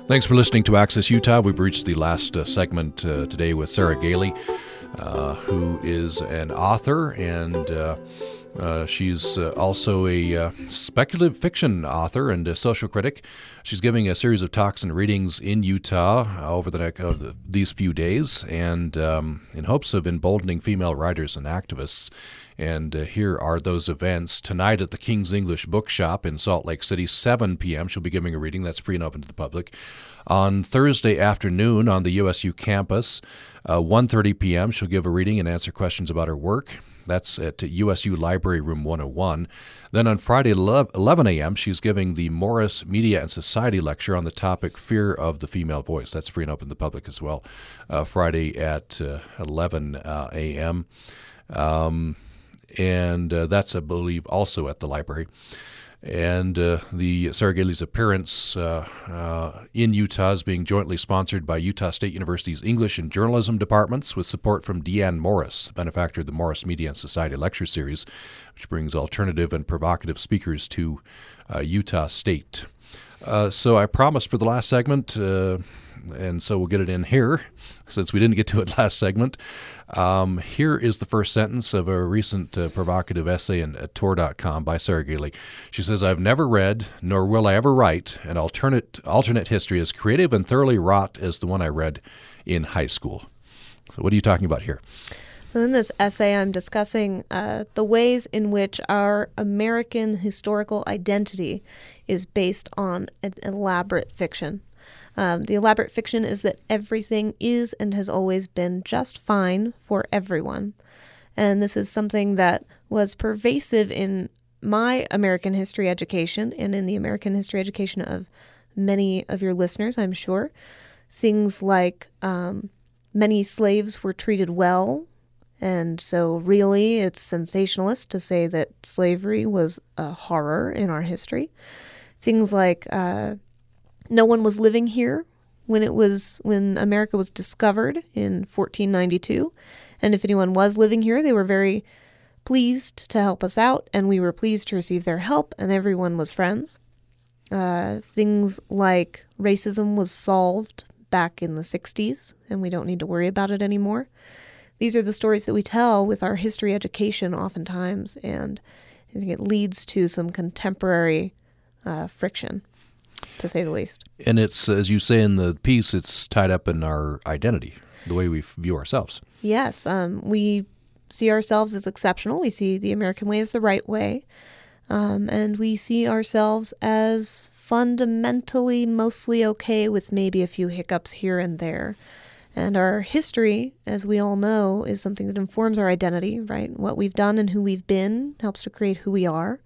Thanks for listening to Access Utah. We've reached the last uh, segment uh, today with Sarah Gailey, uh, who is an author and uh, uh, she's uh, also a speculative fiction author and a social critic. She's giving a series of talks and readings in Utah over the next these few days, and um, in hopes of emboldening female writers and activists. And uh, here are those events. Tonight at the King's English Bookshop in Salt Lake City, 7 p.m. She'll be giving a reading that's free and open to the public. On Thursday afternoon on the USU campus, uh, 1.30 p.m., she'll give a reading and answer questions about her work. That's at USU Library Room 101. Then on Friday, 11 a.m., she's giving the Morris Media and Society lecture on the topic Fear of the Female Voice. That's free and open to the public as well. Uh, Friday at uh, 11 uh, a.m. Um, and uh, that's, I believe, also at the library. And uh, the Sarah Gailey's appearance uh, uh, in Utah is being jointly sponsored by Utah State University's English and Journalism departments with support from Deanne Morris, benefactor of the Morris Media and Society Lecture Series, which brings alternative and provocative speakers to uh, Utah State. Uh, so I promised for the last segment, uh, and so we'll get it in here since we didn't get to it [LAUGHS] last segment. Um, here is the first sentence of a recent uh, provocative essay in uh, Tor.com by Sarah Gailey. She says, I've never read, nor will I ever write, an alternate, alternate history as creative and thoroughly wrought as the one I read in high school. So, what are you talking about here? So, in this essay, I'm discussing uh, the ways in which our American historical identity is based on an elaborate fiction. Um, the elaborate fiction is that everything is and has always been just fine for everyone. And this is something that was pervasive in my American history education and in the American history education of many of your listeners, I'm sure. Things like um, many slaves were treated well. And so, really, it's sensationalist to say that slavery was a horror in our history. Things like uh, no one was living here when it was when America was discovered in 1492. And if anyone was living here, they were very pleased to help us out, and we were pleased to receive their help, and everyone was friends. Uh, things like racism was solved back in the 60s, and we don't need to worry about it anymore. These are the stories that we tell with our history education, oftentimes, and I think it leads to some contemporary uh, friction, to say the least. And it's, as you say in the piece, it's tied up in our identity, the way we view ourselves. Yes, um, we see ourselves as exceptional. We see the American way as the right way. Um, and we see ourselves as fundamentally mostly okay with maybe a few hiccups here and there. And our history, as we all know, is something that informs our identity, right? What we've done and who we've been helps to create who we are.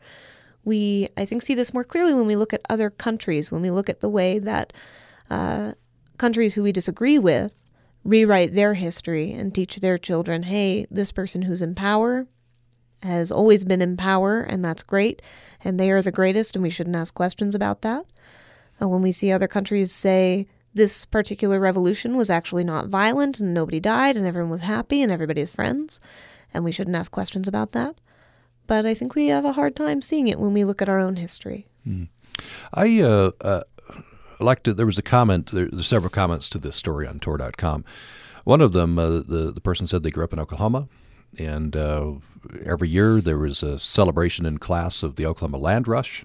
We, I think, see this more clearly when we look at other countries, when we look at the way that uh, countries who we disagree with rewrite their history and teach their children hey, this person who's in power has always been in power, and that's great, and they are the greatest, and we shouldn't ask questions about that. Uh, when we see other countries say this particular revolution was actually not violent and nobody died and everyone was happy and everybody is friends, and we shouldn't ask questions about that. But I think we have a hard time seeing it when we look at our own history. Hmm. I uh, uh, like to. There was a comment. There, there's several comments to this story on Tor.com. One of them, uh, the the person said they grew up in Oklahoma, and uh, every year there was a celebration in class of the Oklahoma Land Rush,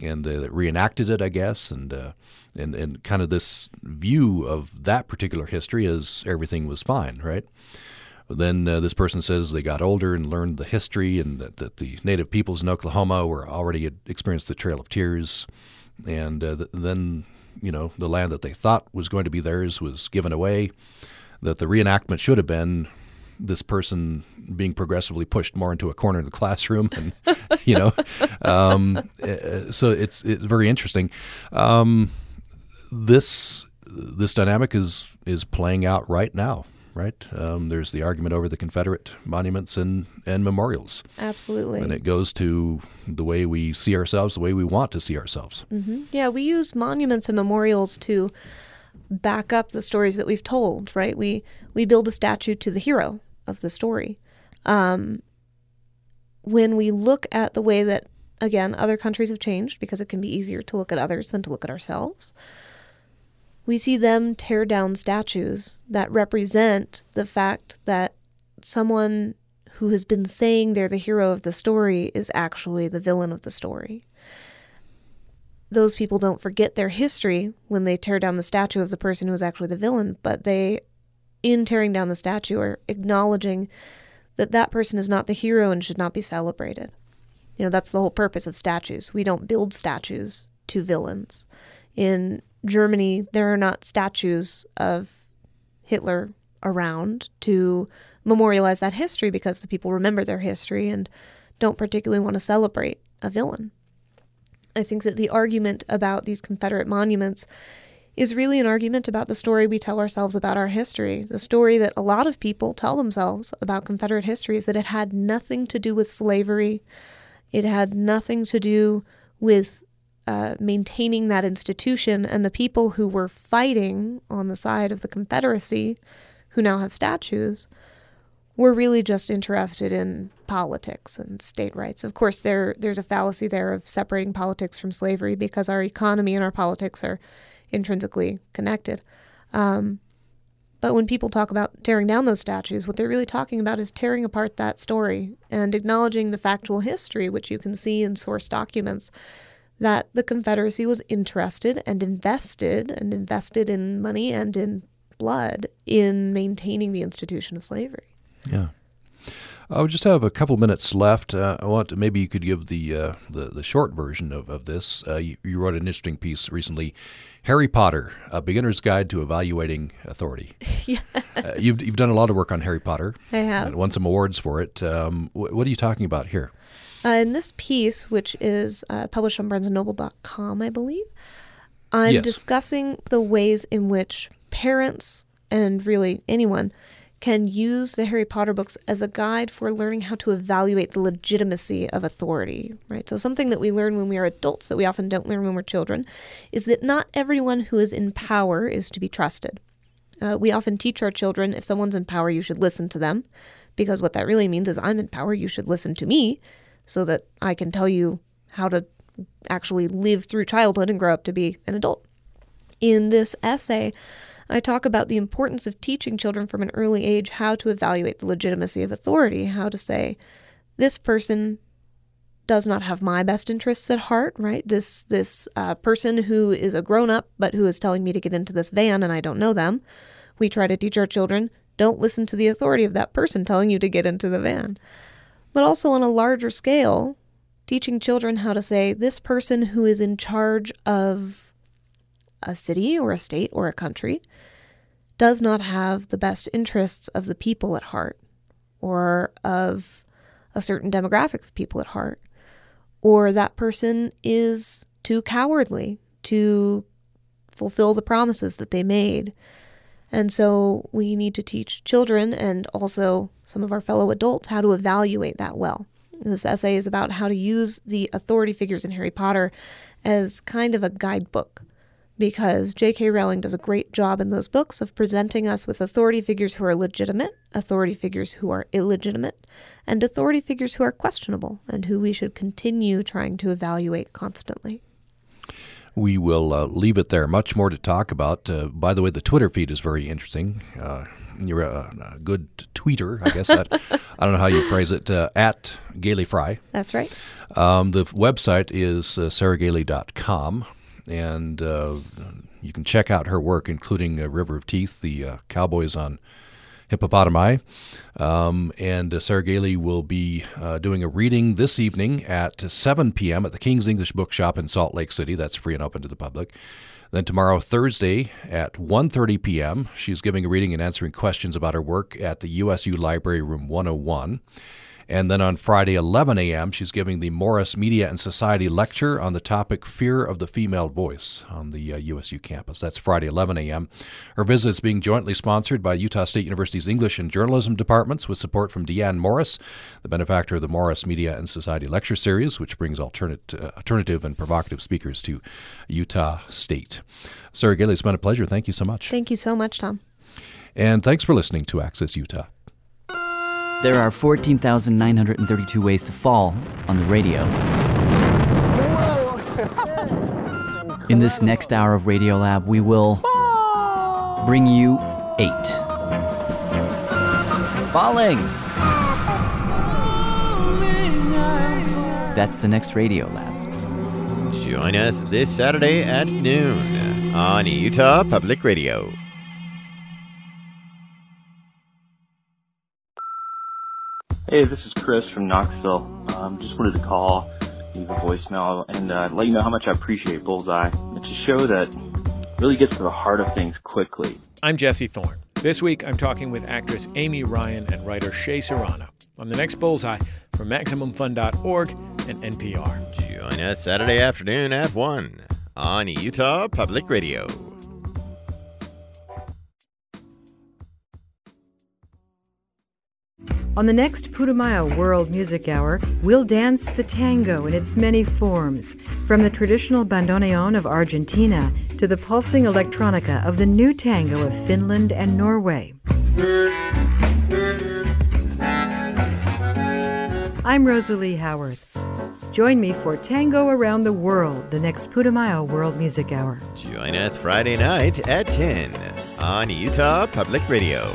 and they reenacted it, I guess, and uh, and and kind of this view of that particular history as everything was fine, right? Then uh, this person says they got older and learned the history, and that, that the native peoples in Oklahoma were already had experienced the Trail of Tears, and uh, th- then you know the land that they thought was going to be theirs was given away. That the reenactment should have been this person being progressively pushed more into a corner of the classroom, and you know, [LAUGHS] um, uh, so it's it's very interesting. Um, this this dynamic is is playing out right now right? Um, there's the argument over the Confederate monuments and, and memorials. Absolutely. And it goes to the way we see ourselves, the way we want to see ourselves. Mm-hmm. Yeah, we use monuments and memorials to back up the stories that we've told, right? We we build a statue to the hero of the story. Um, when we look at the way that, again, other countries have changed, because it can be easier to look at others than to look at ourselves we see them tear down statues that represent the fact that someone who has been saying they're the hero of the story is actually the villain of the story. Those people don't forget their history when they tear down the statue of the person who is actually the villain, but they, in tearing down the statue, are acknowledging that that person is not the hero and should not be celebrated. You know, that's the whole purpose of statues. We don't build statues to villains. In Germany, there are not statues of Hitler around to memorialize that history because the people remember their history and don't particularly want to celebrate a villain. I think that the argument about these Confederate monuments is really an argument about the story we tell ourselves about our history. The story that a lot of people tell themselves about Confederate history is that it had nothing to do with slavery, it had nothing to do with uh, maintaining that institution, and the people who were fighting on the side of the Confederacy, who now have statues, were really just interested in politics and state rights. Of course, there there's a fallacy there of separating politics from slavery because our economy and our politics are intrinsically connected. Um, but when people talk about tearing down those statues, what they're really talking about is tearing apart that story and acknowledging the factual history, which you can see in source documents that the Confederacy was interested and invested and invested in money and in blood in maintaining the institution of slavery. Yeah. I would just have a couple minutes left. Uh, I want to, maybe you could give the uh, the, the, short version of, of this. Uh, you, you, wrote an interesting piece recently, Harry Potter: A Beginner's Guide to Evaluating Authority. [LAUGHS] yeah. Uh, you've you've done a lot of work on Harry Potter. I have. And won some awards for it. Um, wh- what are you talking about here? Uh, in this piece, which is uh, published on BarnesandNoble.com, I believe, I'm yes. discussing the ways in which parents and really anyone can use the Harry Potter books as a guide for learning how to evaluate the legitimacy of authority, right? So, something that we learn when we are adults that we often don't learn when we're children is that not everyone who is in power is to be trusted. Uh, we often teach our children if someone's in power, you should listen to them, because what that really means is I'm in power, you should listen to me so that I can tell you how to actually live through childhood and grow up to be an adult. In this essay, I talk about the importance of teaching children from an early age how to evaluate the legitimacy of authority, how to say, this person does not have my best interests at heart, right? This this uh, person who is a grown up but who is telling me to get into this van and I don't know them. We try to teach our children don't listen to the authority of that person telling you to get into the van. But also on a larger scale, teaching children how to say this person who is in charge of a city or a state or a country does not have the best interests of the people at heart or of a certain demographic of people at heart, or that person is too cowardly to fulfill the promises that they made. And so we need to teach children and also some of our fellow adults how to evaluate that well. This essay is about how to use the authority figures in Harry Potter as kind of a guidebook because J.K. Rowling does a great job in those books of presenting us with authority figures who are legitimate, authority figures who are illegitimate, and authority figures who are questionable and who we should continue trying to evaluate constantly. We will uh, leave it there. Much more to talk about. Uh, by the way, the Twitter feed is very interesting. Uh, you're a, a, good tweeter, I guess. I, I, don't know how you phrase it. Uh, at Gailey Frey. That's right. Um, the website is uh, sarahgailey.com and uh, you can check out her work, including uh, River of Teeth, the uh, Cowboys on Hippopotami. Um, and uh, Sarah Gailey will be uh, doing a reading this evening at 7 p.m. at the King's English Bookshop in Salt Lake City. That's free and open to the public. Then tomorrow, Thursday at 1:30 p.m., she's giving a reading and answering questions about her work at the USU Library Room 101. And then on Friday, 11 a.m., she's giving the Morris Media and Society lecture on the topic Fear of the Female Voice on the uh, USU campus. That's Friday, 11 a.m. Her visit is being jointly sponsored by Utah State University's English and Journalism departments with support from Deanne Morris, the benefactor of the Morris Media and Society lecture series, which brings alternate, uh, alternative and provocative speakers to Utah State. Sarah Gailey, it's been a pleasure. Thank you so much. Thank you so much, Tom. And thanks for listening to Access Utah. There are 14,932 ways to fall on the radio. In this next hour of Radiolab, we will bring you eight. Falling! That's the next Radiolab. Join us this Saturday at noon on Utah Public Radio. Hey, this is Chris from Knoxville. Um, just wanted to call, leave a voicemail, and uh, let you know how much I appreciate Bullseye. It's a show that really gets to the heart of things quickly. I'm Jesse Thorn. This week, I'm talking with actress Amy Ryan and writer Shea Serrano on the next Bullseye from MaximumFun.org and NPR. Join us Saturday afternoon at 1 on Utah Public Radio. On the next Putumayo World Music Hour, we'll dance the tango in its many forms, from the traditional bandoneon of Argentina to the pulsing electronica of the new tango of Finland and Norway. I'm Rosalie Howarth. Join me for Tango Around the World, the next Putumayo World Music Hour. Join us Friday night at 10 on Utah Public Radio.